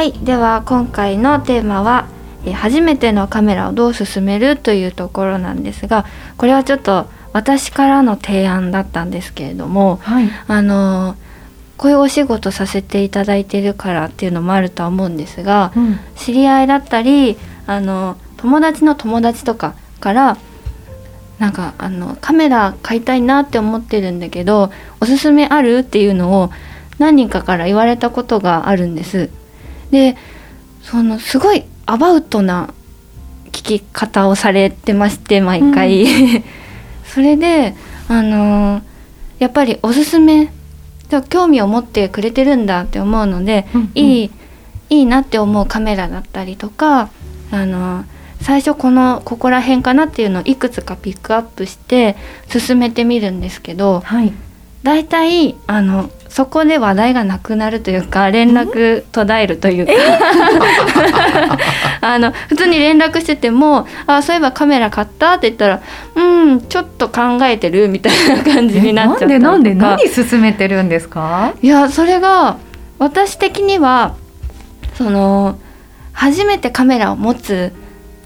はいでは今回のテーマはえー初めてのカメラをどう進めるというところなんですがこれはちょっと私からの提案だったんですけれどもはいあのーこういうお仕事させていただいてるからっていうのもあるとは思うんですがうん知り合いだったりあの友達の友達とかからなんかあのカメラ買いたいなって思ってるんだけどおすすめあるっていうのを何人かから言われたことがあるんです。でそのすごいアバウトな聞き方をされてまして毎回、それであのやっぱりおすすめ興味を持ってくれてるんだって思うので、うんうん。いいいいなって思うカメラだったりとかあの最初このここら辺かなっていうのをいくつかピックアップして進めてみるんですけどはい。大体あのそこで話題がなくなるというか連絡途絶えるというか。あの普通に連絡してても「あそういえばカメラ買った?」って言ったら「うんちょっと考えてる」みたいな感じになっちゃっなんでなんで何進めてるんですか？いやそれが私的にはその初めてカメラを持つ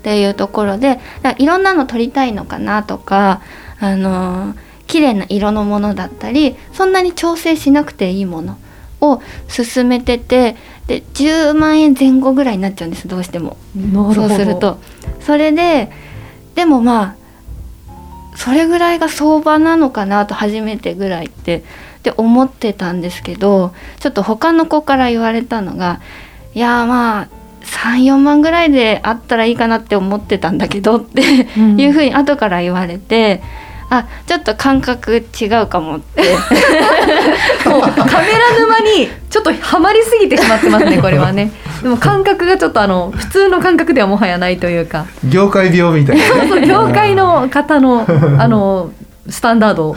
っていうところでいろんなの撮りたいのかなとかあの綺麗な色のものだったりそんなに調整しなくていいものを進めててで10万円前後ぐらいになっちゃうんですどうしても。そうするとそれででもまあそれぐらいが相場なのかなと初めてぐらいってって思ってたんですけどちょっと他の子から言われたのが「いやまあ34万ぐらいであったらいいかなって思ってたんだけど」ってうんいうふうに後から言われて。あちょっと感覚違うかもって。もうカメラ沼にちょっとハマりすぎてしまってますねこれはね。でも感覚がちょっとあの普通の感覚ではもはやないというか。業界病みたいなね。そう業界の方のあのスタンダード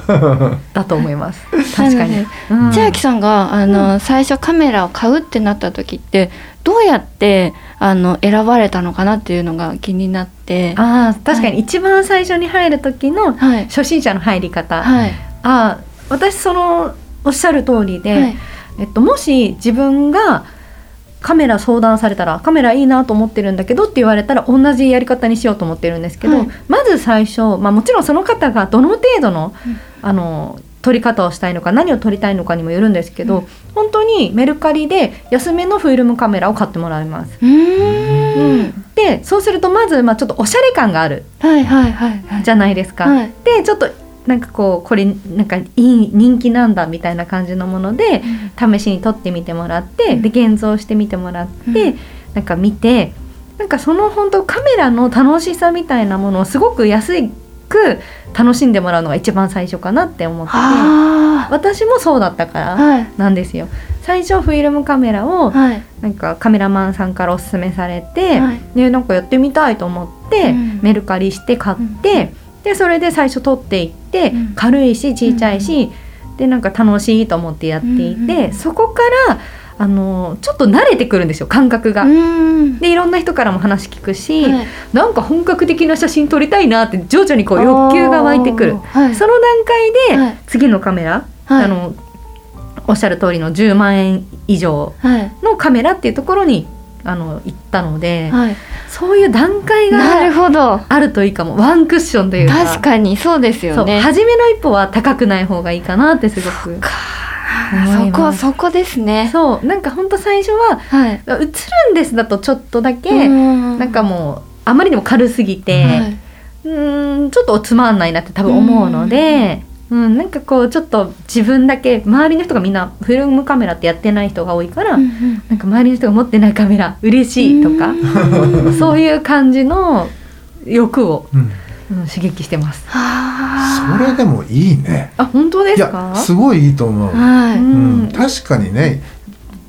だと思います。確かに、うん。千秋さんがあの、最初カメラを買うってなった時ってどうやってあの選ばれたのかなっていうのが気になって。あー確かに一番最初に入る時のはい。初心者の入り方、はい。あー私そのおっしゃる通りで、はい。えっと、もし自分がカメラ相談されたらカメラいいなと思ってるんだけどって言われたら同じやり方にしようと思ってるんですけど、はい。まず最初、まあ、もちろんその方がどの程度の,、うん。あの撮り方をしたいのか何を撮りたいのかにもよるんですけど、うん。本当にメルカリで安めのフィルムカメラを買ってもらいます。うーん。でそうするとまず、まあ、ちょっとおしゃれ感があるじゃないですか。はい。でちょっとなんかこうこれなんかいい人気なんだみたいな感じのもので試しに撮ってみてもらって、うん。で現像してみてもらって、うん。なんか見てなんかその本当カメラの楽しさみたいなものをすごく安く楽しんでもらうのが一番最初かなって思ってて。あ私もそうだったからなんですよ。最初フィルムカメラをはい。なんかカメラマンさんからおすすめされて、はい。でなんかやってみたいと思って、うん。メルカリして買って、でそれで最初撮っていって、うん。軽いし小さいし、でなんか楽しいと思ってやっていて、うんうん。そこからあのちょっと慣れてくるんですよ感覚が。でいろんな人からも話聞くし、はい。なんか本格的な写真撮りたいなって徐々にこう欲求が湧いてくる。はい。その段階で、はい。次のカメラ、はい。あのおっしゃる通りの10万円以上はい。のカメラっていうところにあの行ったので、はい。そういう段階なるがほど。あるといいかも。ワンクッションというか。確かにそうですよね。初めの一歩は高くない方がいいかなってすごくそこいます。そこですね。そうなんかほんと最初ははい「映るんです」だとちょっとだけ、うん。なんかもうあまりにも軽すぎて、はい。うーんちょっとつまんないなって多分思うので、うん、なんかこうちょっと自分だけ周りの人がみんなフィルムカメラってやってない人が多いから、うんうん。なんか周りの人が持ってないカメラ嬉しいとか、そういう感じの欲を、うんうん、刺激してます。はそれでもいいね。あ本当でいやすか？すごいいいと思う、あはうい、うん。ん確かにね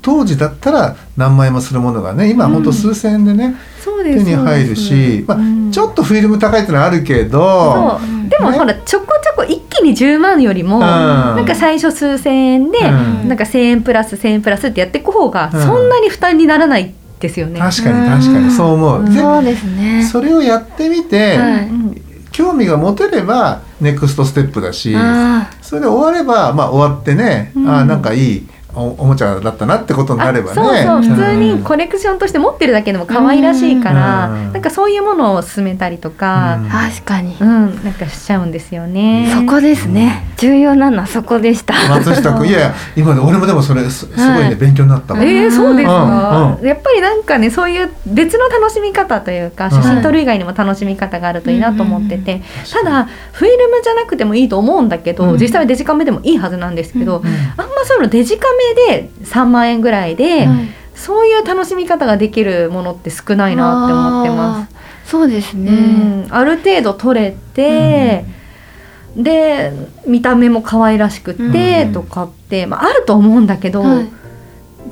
当時だったら何万円もするものがね今は本当数千円でね、そうです手に入るし、まあうん。ちょっとフィルム高いってのはあるけどでもね。ほらちょこちょこ一気に10万よりも、ん。なんか最初数千円で、うん。なんか1000円プラス1000円プラスってやっていく方がうん。そんなに負担にならないですよね。確かに確かに。そう思う、うん。でそうですね。それをやってみて、はい。うん興味が持てればネクストステップだしあそれで終わればまあ終わってね、うん。あーなんかいいおおもちゃだったなってことになればね。あそうそう普通にうんコレクションとして持ってるだけでも可愛らしいから、うん。なんかそういうものを勧めたりとかうん。ー確かに、うん、なんかしちゃうんですよね。そこですね。重要なのはそこでした。松下君いやいや今ね俺もでもそれすすごいね、はい勉強になったわ、えー、そうですか、うんやっぱりなんかねそういう別の楽しみ方というか写真撮る以外にも楽しみ方があるといいなと思ってて、ただフィルムじゃなくてもいいと思うんだけど、うん。実際はデジカメでもいいはずなんですけど、うん。あんまそういうのデジカメで3万円ぐらいで、はい。そういう楽しみ方ができるものって少ないなって思ってます。すそうですね、うん、ある程度撮れて、で見た目も可愛らしくて、うん。とかって、まあ、あると思うんだけど、はい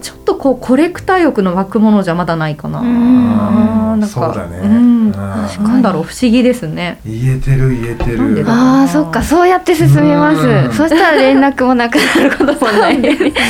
ちょっとこうコレクター欲の湧くものじゃまだないかな。うん。なんかそうだね、うん。なんだろう不思議ですね。言えてる言えてる。ああそっか。そうやって進めます、うん。そしたら連絡もなくなることもない。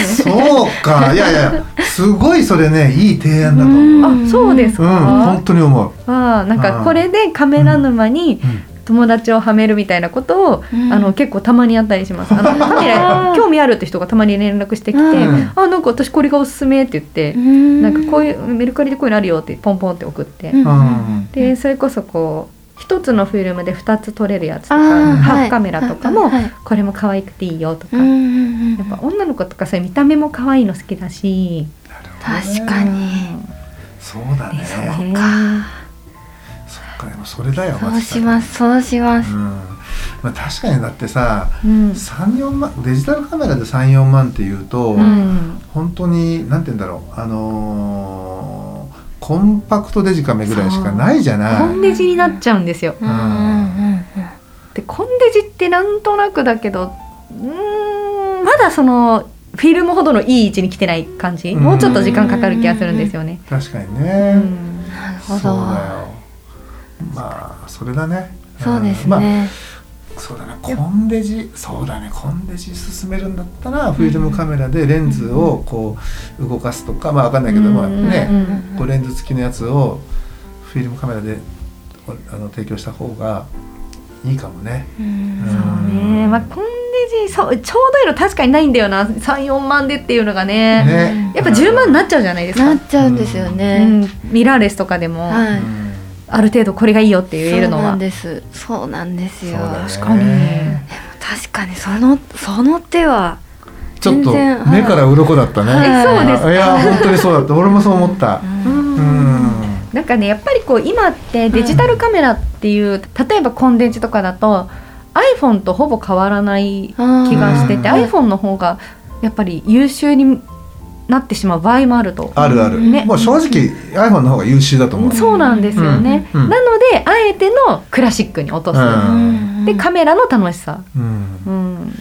そうか。いやいやすごいそれねいい提案だと思う。あそうですうん、か。本当に思う、あなんかこれでカメラ沼にうん友達をはめるみたいなことを、うん。あの結構たまにやったりします。あのカメラ興味あるって人がたまに連絡してきて、うん。あなんか私これがおすすめって言って、ななんかこういうメルカリでこういうのあるよってポンポンって送って、うん。うん。でそれこそこう一つのフィルムで二つ撮れるやつとかハー。はいフカメラとかも、はい。はい。これも可愛くていいよとか、うんうんうんやっぱ女の子とかそういう見た目も可愛いの好きだし、確かに。そうだね。そっかそれだよそうします。そうします。うん。まあ、確かにだってさうん。34万デジタルカメラで34万っていうと、うん。本当になんて言うんだろう。あのーコンパクトデジカメぐらいしかないじゃない。コンデジになっちゃうんですよ。うん。でコンデジってなんとなくだけどうーんまだそのフィルムほどのいい位置に来てない感じ。うん。もうちょっと時間かかる気がするんですよね。確かにうね、ん。なるほど。そうだよまあそれだね。そうですん。まあね、そうだね。コンデジそうだね。コンデジ進めるんだったらフィルムカメラでレンズをこう動かすとかまあわかんないけどまあうんねうん。こうレンズ付きのやつをフィルムカメラであの提供した方がいいかもね。うん。そうね、まあ、コンデジそうちょうどいいの確かにないんだよな。34万でっていうのがね。ね。やっぱ10万になっちゃうじゃないですか、なっちゃうんですようね、ん、ミラーレスとかでも、はい。うんある程度これがいいよって言えるのはそうなんですそうなんですよ確かに確かにそのその手はちょっと目から鱗だったね。はいえそうですかいや本当にそうだった。俺もそう思った。うんうん。なんかねやっぱりこう今ってデジタルカメラっていう、例えばコンデンジとかだと iPhone とほぼ変わらない気がしててうん iPhone の方がやっぱり優秀になってしまう場合もあると。あるある。ね。もう正直 iPhone の方が優秀だと思う。そうなんですよね、うん。うん。なのであえてのクラシックに落とす、うん。でカメラの楽しさ、うん。うん、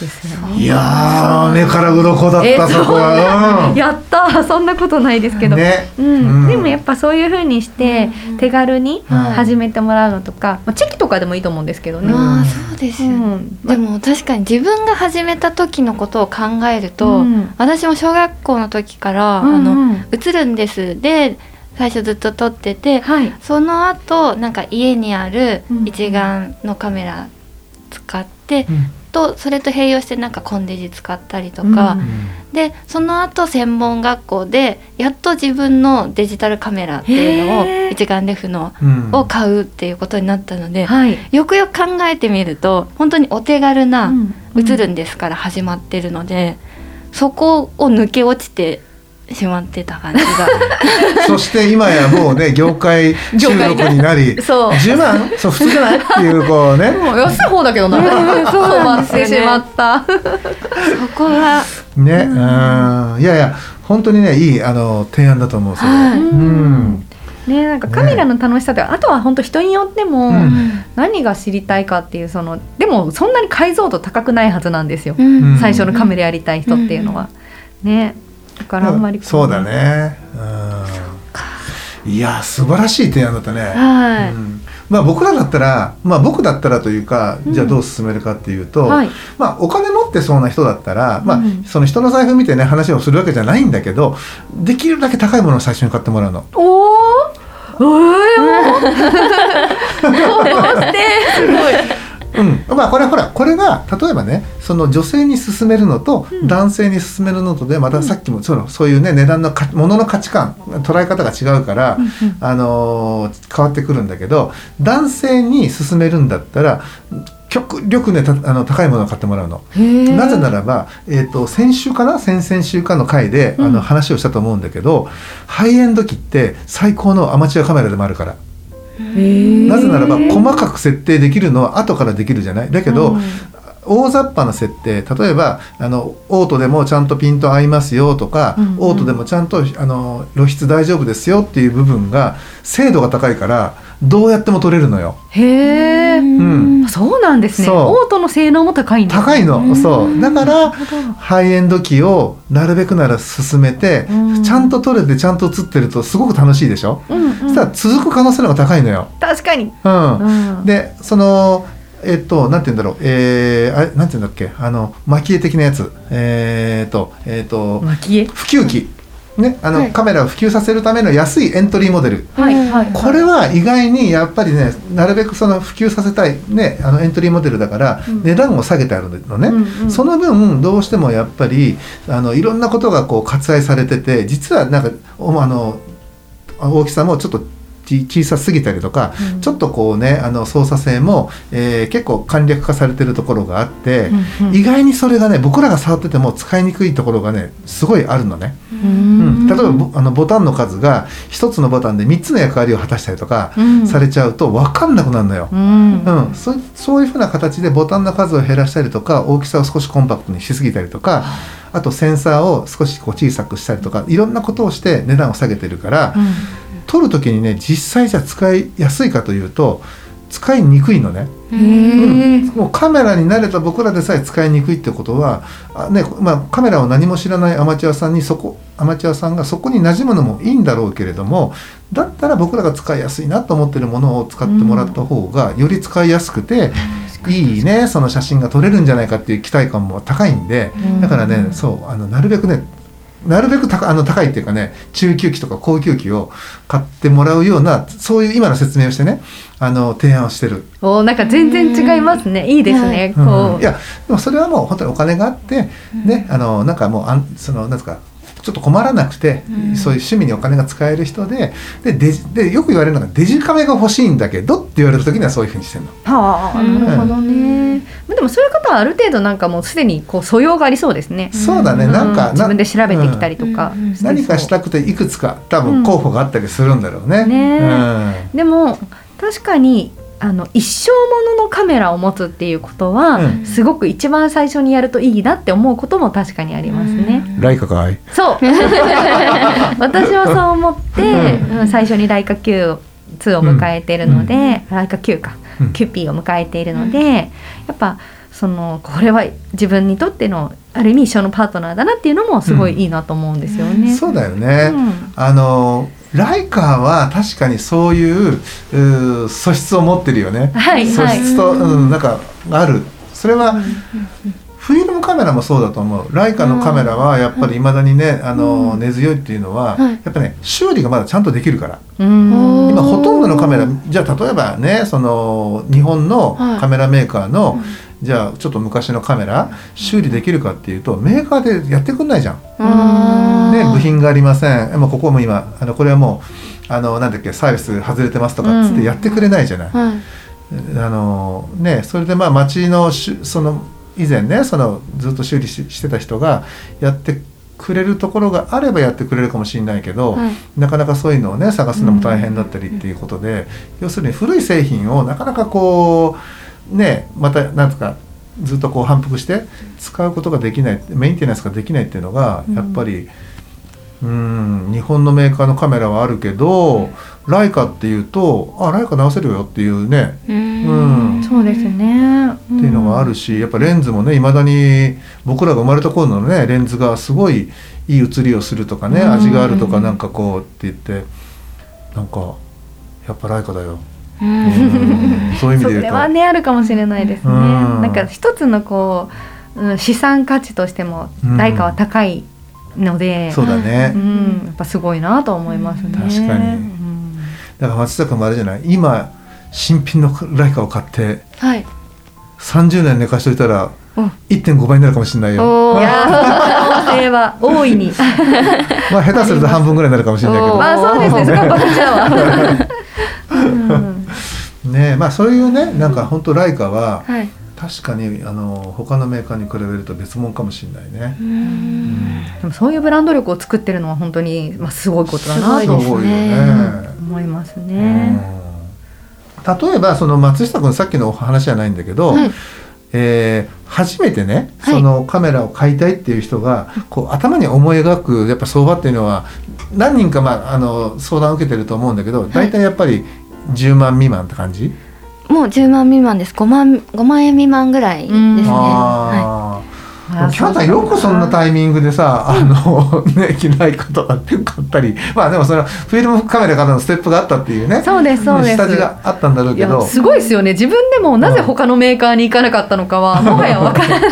ですよね。いやー目から鱗だっえたそこは。うんやったー。そんなことないですけど、ね。うん。うん。でもやっぱそういう風にしてうん手軽にはい始めてもらうのとか、まあ、チェキとかでもいいと思うんですけどね。まあそうです。よ、うん。でも確かに自分が始めた時のことを考えると、うん。私も小学校の時から「うんうん。あの映るんです」で最初ずっと撮っててはい、その後なんか家にあるうん。一眼のカメラ使って、うんとそれと併用してなんかコンデジ使ったりとか、うん。でその後専門学校でやっと自分のデジタルカメラっていうのを一眼レフのうん。を買うっていうことになったので、はい、よくよく考えてみると本当にお手軽なうん。映るんですから始まってるので、そこを抜け落ちてしまってた感じが。そして今やもうね業界収録になりそう。10万？そう普通じゃない？っていうこうね。もう安い方だけどな。そうなん困ですよね。ってしまった。そこがねうん。いやいや本当にねいいあの提案だと思うそれはい。うん。ねなんかカメラの楽しさで、あとは本当人によっても、うん。何が知りたいかっていうそのでもそんなに解像度高くないはずなんですよ、うん。最初のカメラやりたい人っていうのは、ねだからあんまりこそうだね。うん。いや素晴らしい提案だったね。はい、うん。まあ僕らだったらまあ僕だったらというかじゃあどう進めるかっていうと、はい。まあお金持ってそうな人だったら、まあうん。その人の財布見てね話をするわけじゃないんだけどできるだけ高いものを最初に買ってもらうの。おおえー、もう。どうして？すごいうん、まあこれほらこれが例えばねその女性に勧めるのと男性に勧めるのとでまたさっきもそのそういうね値段のか物の価値観捉え方が違うから、あのー変わってくるんだけど男性に勧めるんだったら極力ねたあの高いものを買ってもらうの。なぜならば、えー、と先週かな？先々週かの回で、あの話をしたと思うんだけどハイエンド機って最高のアマチュアカメラでもあるから。なぜならば細かく設定できるのは後からできるじゃない？だけど、大雑把な設定。例えばあのオートでもちゃんとピント合いますよとか、うんうん。オートでもちゃんとあの露出大丈夫ですよっていう部分が精度が高いからどうやっても撮れるのよ。へえ、ん。そうなんですね。オートの性能も高いんだ高いの、そう。だからハイエンド機をなるべくなら進めて、うん。ちゃんと撮れてちゃんと映ってるとすごく楽しいでしょ、うんうん。そしたら続く可能性の方が高いのよ。確かに、うん。うん。でそのえっとなんて言うんだろう。えー、あれなんて言うんだっけ。あの蒔絵的なやつ。えー、っとえー、っと蒔絵？普及機ねあの、はい。カメラを普及させるための安いエントリーモデル。はいはいこれは意外にやっぱりねなるべくその普及させたい、ね、あのエントリーモデルだからうん。値段を下げてあるのね、うんうん。その分どうしてもやっぱりあのいろんなことがこう割愛されてて実はなんかおあの大きさもちょっとち小さすぎたりとか、うん。ちょっとこうねあの操作性も、えー結構簡略化されてるところがあって、うんうん。意外にそれがね僕らが触ってても使いにくいところがねすごいあるのね。ううん。ん例えばボあのボタンの数が1つのボタンで3つの役割を果たしたりとかうん。されちゃうと分かんなくなるのよ。うん。うん、そそういうふうな形でボタンの数を減らしたりとか大きさを少しコンパクトにしすぎたりとかあ。とセンサーを少しこう小さくしたりとかいろんなことをして値段を下げてるから、撮る時にね実際じゃあ使いやすいかというと使いにくいのね。へえもうカメラに慣れた僕らでさえ使いにくいってことはあ、ねまあ、カメラを何も知らないアマチュアさんにそこアマチュアさんがそこに馴染むのもいいんだろうけれどもだったら僕らが使いやすいなと思ってるものを使ってもらった方がより使いやすくて、いいねその写真が撮れるんじゃないかっていう期待感も高いんでだからねそうあのなるべくねなるべく高あの高いっていうかね中級機とか高級機を買ってもらうようなそういう今の説明をしてねあの提案をしてる。おなんか全然違いますね。いいですね。うん。こう。いやでもそれはもう本当にお金があって、ねあのなんかもうあんそのなんですかちょっと困らなくて、そういう趣味にお金が使える人でででよく言われるのがデジカメが欲しいんだけどって言われた時にはそういうふうにしてるの。はあうんなるほどね。でもそういう方はある程度なんかもうすでにこう素養がありそうですね。そうだね、うん。なんか自分で調べてきたりととかうん。何かしたくていくつか多分候補があったりするんだろうね。ねうん。でも確かにあの一生もののカメラを持つっていうことは、うん。すごく一番最初にやるといいなって思うことも確かにありますね。ライカかい？そう。私はそう思って、うん。うん最初にライカ Q2 を迎えているので、ライカ Q か、うん。キュピーを迎えているので、やっぱそのこれは自分にとってのある意味一生のパートナーだなっていうのもすごいいいなと思うんですよね。そうだよね。うん。あのライカーは確かにそういう素質を持ってるよね。はい素質と、うん、なんかある。それは、フィルムカメラもそうだと思う。ライカのカメラはやっぱり未だにね、あの根強いっていうのは、はいやっぱね修理がまだちゃんとできるから。うん今ほとんどのカメラじゃあ例えばねその日本のはいカメラメーカーの、じゃあちょっと昔のカメラ修理できるかっていうとメーカーでやってくんないじゃん。あーね、部品がありません、まあ、ここも今あのこれはもうあのなんだっけサービス外れてますとかっつってやってくれないじゃない。はい。あのね、それでまあ町のその以前ねそのずっと修理ししてた人がやってくれるところがあればやってくれるかもしれないけど、はい。なかなかそういうのをね探すのも大変だったりっていうことで、要するに古い製品をなかなかこうねまたなんとかずっとこう反復して使うことができないメンテナンスができないっていうのがやっぱり、うん、日本のメーカーのカメラはあるけど、ライカっていうとあライカ直せるよっていうね。うんそうですね。っっていうのがあるしやっぱレンズもねいまだに僕らが生まれた頃のねレンズがすごいいい写りをするとかねうん。味があるとかなんかこうって言ってなんかやっぱライカだよ、うん。うん。そういう意味で言うと。それはねあるかもしれないですね。うん。なんか一つのこう、うん、資産価値としてもうん。代価は高いので、そうだね、うん、やっぱすごいなと思いますね。確かに。うん。だから松下君もあれじゃない？今新品のライカを買ってはい。30年寝かしといたらうん1.5倍になるかもしれないよ、いやー可能性は大いに。まあ下手すると半分ぐらいになるかもしれないけど。まあそうですね。そこはバカだわ。うん。ねまあそういうねなんか本当ライカははい確かにあの他のメーカーに比べると別物かもしれないね。うん。でもそういうブランド力を作ってるのは本当にまあすごいことだなすとごいよね。思いますうね。ん。例えばその松下君さっきのお話じゃないんだけど、はいえー初めてねはい。そのカメラを買いたいっていう人がこう頭に思い描くやっぱ相場っていうのは何人か、まあ、あの相談を受けてると思うんだけど大体やっぱり10万未満って感じ、もう10万未満です。5万5万円未満ぐらいですね。うん。はあー。キャンさんよくそんなタイミングでさ、あの ね着ないことが買ったり。まあでもそれはフィルムカメラからのステップがあったっていうね。そうですそうです。下地があったんだろういやけどすごいですよね。自分でもなぜ他のメーカーに行かなかったのかは もはや分からない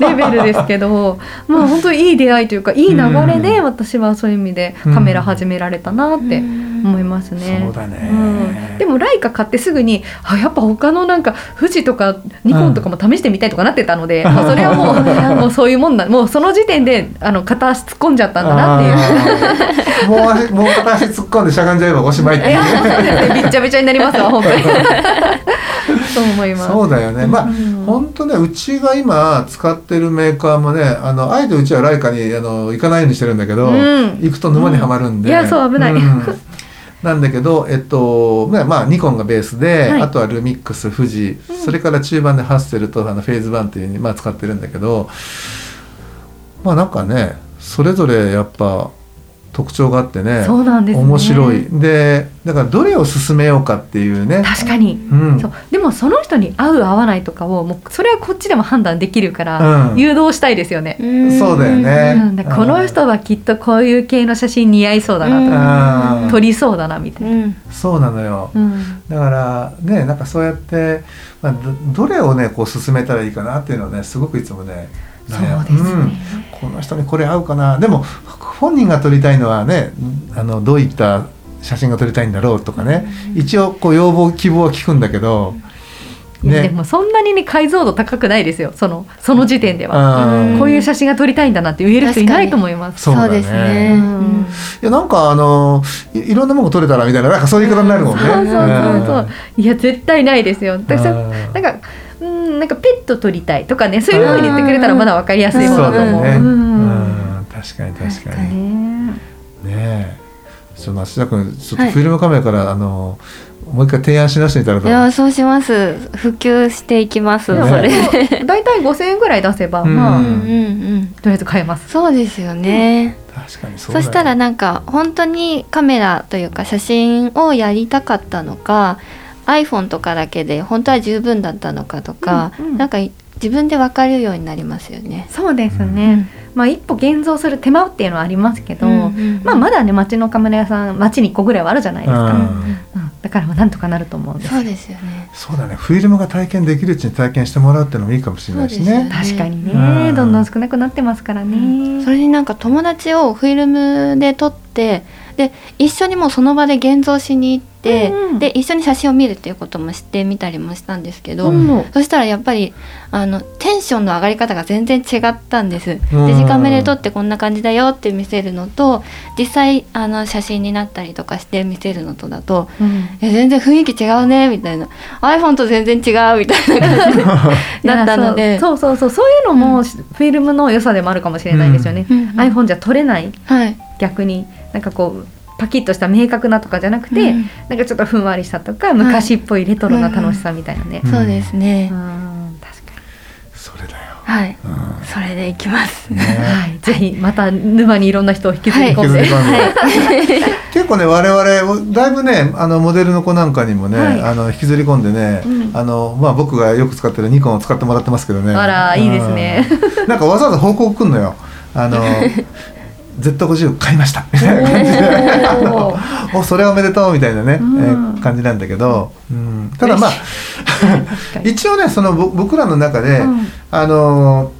レベルですけどまあ本当にいい出会いというかいい流れで私はそういう意味でカメラ始められたなって思いますね。そうだねうん。でもライカ買ってすぐにあやっぱ他のなんか富士とかニコンとかも試してみたいとかなってたので、まあそれはもう もうそういうもんだもうその時点であの片足突っ込んじゃったんだなっていう。もう足もう片足突っ込んでしゃがんじゃえばおしまいっていう。そうですね。びっちゃびちゃになりますわ本当に。そう思います。そうだよね。まあうん。本当ねうちが今使ってるメーカーもねあのあえてうちはライカにあの行かないようにしてるんだけど、うん。行くと沼にはまるんで、うんいやそう危ない。んなんだけど、えっとねまあ、ニコンがベースで、はい。あとはルミックス富士、それから中盤でハッセルとあのフェーズ1っていうに、まあ、使ってるんだけどまあなんかねそれぞれやっぱ特徴があってねそうなんですね。面白い。でだからどれを進めようかっていうね。確かに、うん。そう。でもその人に合う合わないとかをもうそれはこっちでも判断できるから、うん。誘導したいですよね、いそうだよね。うん、だからこの人はきっとこういう系の写真似合いそうだなとか、うん。撮りそうだなみたいな、うん。そうなのよ、うん。だからねなんかそうやって、まあ、どどれをねこう進めたらいいかなっていうのをねすごくいつもねそうですね。ん。この人にこれ合うかな。でも本人が撮りたいのはねあのどういった写真が撮りたいんだろうとかね、一応こう要望希望は聞くんだけど、いやでねもそんなにね解像度高くないですよ。そのその時点では、うんこういう写真が撮りたいんだなって言える人いないと思います。そうですね。うん。いやなんかあのいいろんなもの撮れたらみたいななんかそういう言い方になるもんね。そうそうそうそう。いや絶対ないですよ。だからうんなんかうんなんかペット撮りたいとかねそういうふうに言ってくれたらまだわかりやすいもそうのだと思う。だよね。うん。うん。確かに確かに。ねねえ。ちょっと芦田君ちょっとはいフィルムカメラから、あのもう一回提案し直していただいいたやそうします。普及していきますいやそれそう。大体5000円ぐらい出せば、うん。まあ、うんうんうん。とりあえず買えます。そうですよね、確かにそそうだよしたらなんか本当にカメラというか写真をやりたかったのか iPhone とかだけで本当は十分だったのかとか、うんうん。なんか自分で分かるようになりますよね。そうですね、まあ一歩現像する手間っていうのはありますけど、うんうんまあまだね町のカメラ屋さん町に1個ぐらいはあるじゃないですか、うん。うん。だからまあなんとかなると思うんです。そうですよね。そうだね。フィルムが体験できるうちに体験してもらうっていうのもいいかもしれないしね。ね。確かにね、うん。どんどん少なくなってますからね、それになんか友達をフィルムで撮ってで一緒にもうその場で現像しに行って、うんうん。で一緒に写真を見るっていうこともしてみたりもしたんですけど、うん。そしたらやっぱりあのテンションの上がり方が全然違ったんです。うん。デジカメで撮ってこんな感じだよって見せるのと実際あの写真になったりとかして見せるのとだとうん「え全然雰囲気違うね」みたいな「iPhone と全然違う」みたいな感じだ ったので。そうそうそうそうそういうのもフィルムの良さでもあるかもしれないですよね、iPhone じゃ撮れない。はい。逆になんかこうパキッとした明確なとかじゃなくて、うん。なんかちょっとふんわりしたとか昔っぽいレトロな楽しさみたいなね、うんそうですね。う。ん確かそれだよ、はい。うん。それでいきます。に、ね。はい、ぜひまた沼にいろんな人を引きずり込んで、引きずり込んで。結構ね我々だいぶねあのモデルの子なんかにもね、はい。あの引きずり込んでね、うん。あのまあ僕がよく使ってるニコンを使ってもらってますけどね。あらいいですね。うん。なんかわざわざ報告くんのよ。あの Z50 買いました。みたいな感じでお それはおめでとうみたいなね、うん。えー感じなんだけど、うん、ただまあ 一応ねそのぼ僕らの中で、うん。あの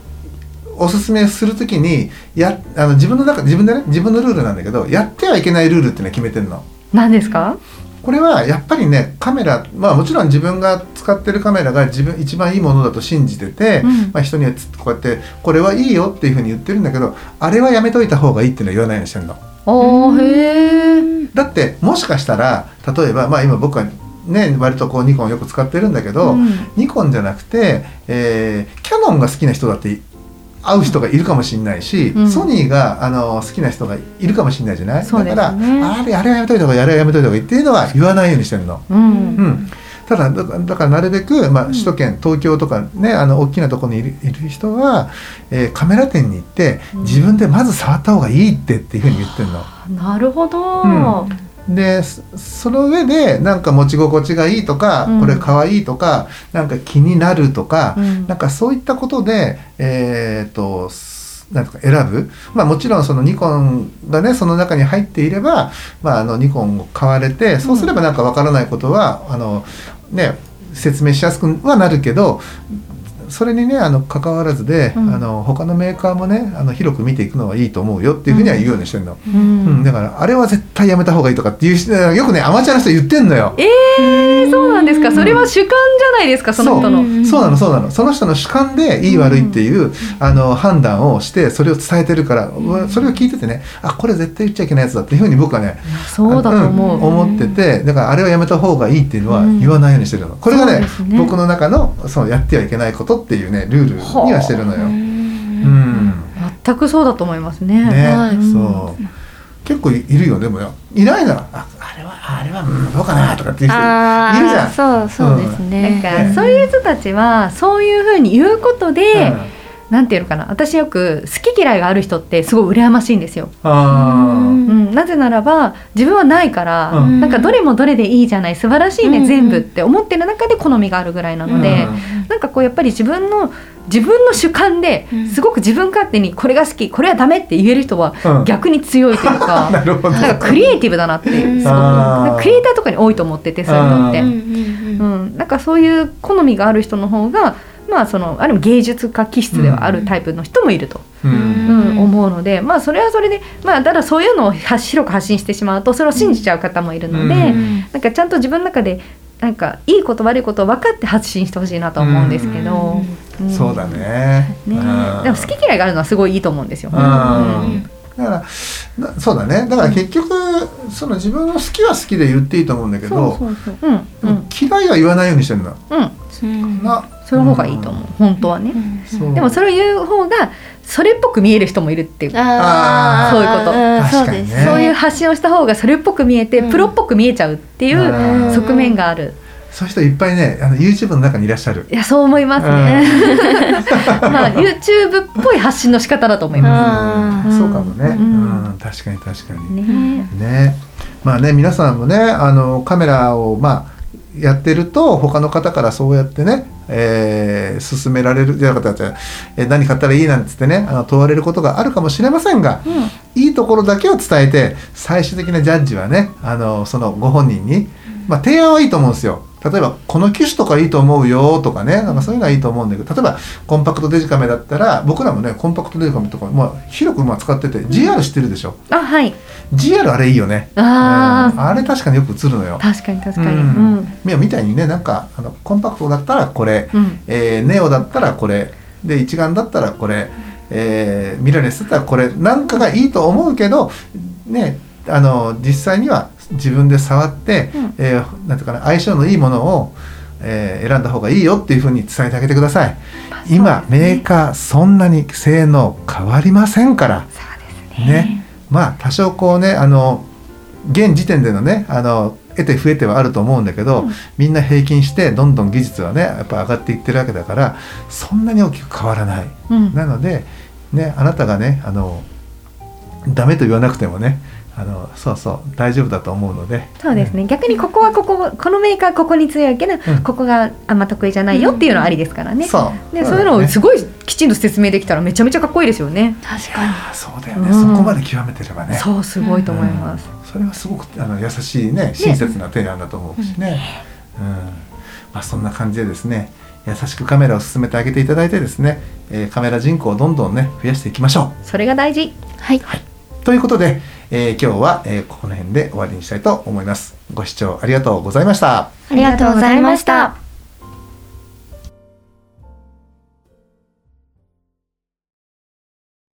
おすすめするときにやあの自分の中自分でね自分のルールなんだけどやってはいけないルールっていうのは決めてるの。何ですか？これはやっぱりねカメラまあもちろん自分が使ってるカメラが自分一番いいものだと信じてて、うん。まあ、人にはつこうやってこれはいいよっていうふうに言ってるんだけどあれはやめといた方がいいっていうのは言わないようにしてるの。おーへえだってもしかしたら例えばまあ今僕はね割とこうニコンをよく使ってるんだけど、うん。ニコンじゃなくて、えーキャノンが好きな人だって会う人がいるかもしれないし、うん。ソニーがあの好きな人がいるかもしれないじゃない、ね。だからあれあれはやめといた方があれはやめといた方がいいっていうのは言わないようにしてるの。うん。うん、ただだからなるべく、まあ、首都圏東京とかねあの大きなところにいるいる人は、えーカメラ店に行ってうん。自分でまず触った方がいいってっていうふうに言ってるの。なるほど、うんでそその上でなんか持ち心地がいいとか、うん。これ可愛いとかなんか気になるとか、うん。なんかそういったことでえっ、とすなんとか選ぶ、まあ、もちろんそのニコンがねその中に入っていれば、まあ、あのニコンを買われてそうすればなんかわからないことは、あのね説明しやすくはなるけどそれにねあの関わらずで、うん。あの他のメーカーもねあの広く見ていくのはいいと思うよっていうふうには言うようにしてるの。うん。うん、だからあれは絶対やめた方がいいとかっていう人よくねアマチュアの人言ってんのよ。えー、そうなんですか。それは主観じゃないですかその人の。うんそうなのそうなの。その人の主観でいい悪いっていう、あの判断をしてそれを伝えてるから、それを聞いててねあこれ絶対言っちゃいけないやつだっていうふうに僕はねそうだと思う、ん思っててだからあれはやめた方がいいっていうのはうん言わないようにしてるの、これがねね。僕の中のそのやってはいけないことっていうねルールにはしてるのよ。ううん。ん全くそうだと思いますね。ね、はい。そう。結構いるよでもよ。いないならああれはあれはうんどうかなとかっていう人あいるじゃん。あそうそうですなん。ね。かねそういう人たちはそういうふうに言うことで、なんていうのかな私よく好き嫌いがある人ってすごい羨ましいんですよ、うん、あうん、なぜならば自分はないから、うん。なんかどれもどれでいいじゃない素晴らしいね、うん全部って思ってる中で好みがあるぐらいなので、なんかこうやっぱり自分の自分の主観でうん。すごく自分勝手にこれが好きこれはダメって言える人はうん。逆に強いというか、なるほど。なんかクリエイティブだなってすごくうん。なんかクリエイターとかに多いと思っててそういうのって。うんう。ん。うん、なんかそういう好みがある人の方がまあそのある芸術家気質ではあるタイプの人もいると、ううん。うんうん思うのでまあそれはそれでまあただそういうのを発広く発信してしまうとそれを信じちゃう方もいるので、うん。なんかちゃんと自分の中でなんかいいこと悪いことを分かって発信してほしいなと思うんですけど、ん。そうだね。ね。うん。でも好き嫌いがあるのはすごいいいと思うんですよ。うん。うんだからなそうだね。だから結局その自分の好きは好きで言っていいと思うんだけどそうそうそう。うんうん。嫌いは言わないようにしてるの。うん。うん。な。その方がいいと思う、本当はね。そう。でもそれを言う方がそれっぽく見える人もいるっていう。あー。そういうこと。ん。確かにねそうですね。そういう発信をした方がそれっぽく見えて、うん。プロっぽく見えちゃうっていううん側面がある。そういう人いっぱいねあの YouTube の中にいらっしゃる。いやそう思いますね。まあ YouTube っぽい発信の仕方だと思いまあーそうかもね。ううん。ん。確かに確かす。に。ね。ね。まあね皆さんもねあのカメラをまあやってると他の方からそうやってね、えー勧められる。じゃなかったえー何買ったらいいなんつってねあの問われることがあるかもしれませんが、いいところだけを伝えて最終的なジャッジはねあのそのご本人に、まあ、提案はいいと思うんですよ例えばこの機種とかいいと思うよとかねなんかそういうのはいいと思うんだけど例えばコンパクトデジカメだったら僕らもねコンパクトデジカメとか、まあ、広くまあ使ってて GR 知ってるでしょ、あはい。GR あれいいよね。あー。うん。あれ確かによく映るのよ。確かに確かに。ううん。んみみたいにねなんかあのコンパクトだったらこれ、うん。えーネオだったらこれで一眼だったらこれ、えーミラーレスだったらこれなんかがいいと思うけどねあの実際には自分で触って、うんえーなんうかな相性のいいものを、えー選んだ方がいいよっていうふうに伝えてあげてください。今、そうですねメーカーそんなに性能変わりませんから。ねね、まあ多少こうねあの現時点でのねあの得て増えてはあると思うんだけど、うんみんな平均してどんどん技術はねやっぱ上がっていってるわけだからそんなに大きく変わらない。うんなのでねあなたがねあのダメと言わなくてもねあのそうそう大丈夫だと思うので。そうですね。逆にここはこここのメーカーここに強いけど、うん。ここがあんま得意じゃないよっていうのはありですからね、そう。でそういうのをすごいきちんと説明できたらめちゃめちゃかっこいいですよね。確かに。そうだよね、うん。そこまで極めてればね。そうすごいと思います、それはすごくあの優しいね親切な提案だと思うしね、うん。まあ、そんな感じでですね優しくカメラを進めてあげていただいてですね、えーカメラ人口をどんどんね増やしていきましょそれが大事。はい、うということで、えー今日は、えーここの辺で終わりにしたいと思います。ご視聴ありがとうございました。ありがとうございました。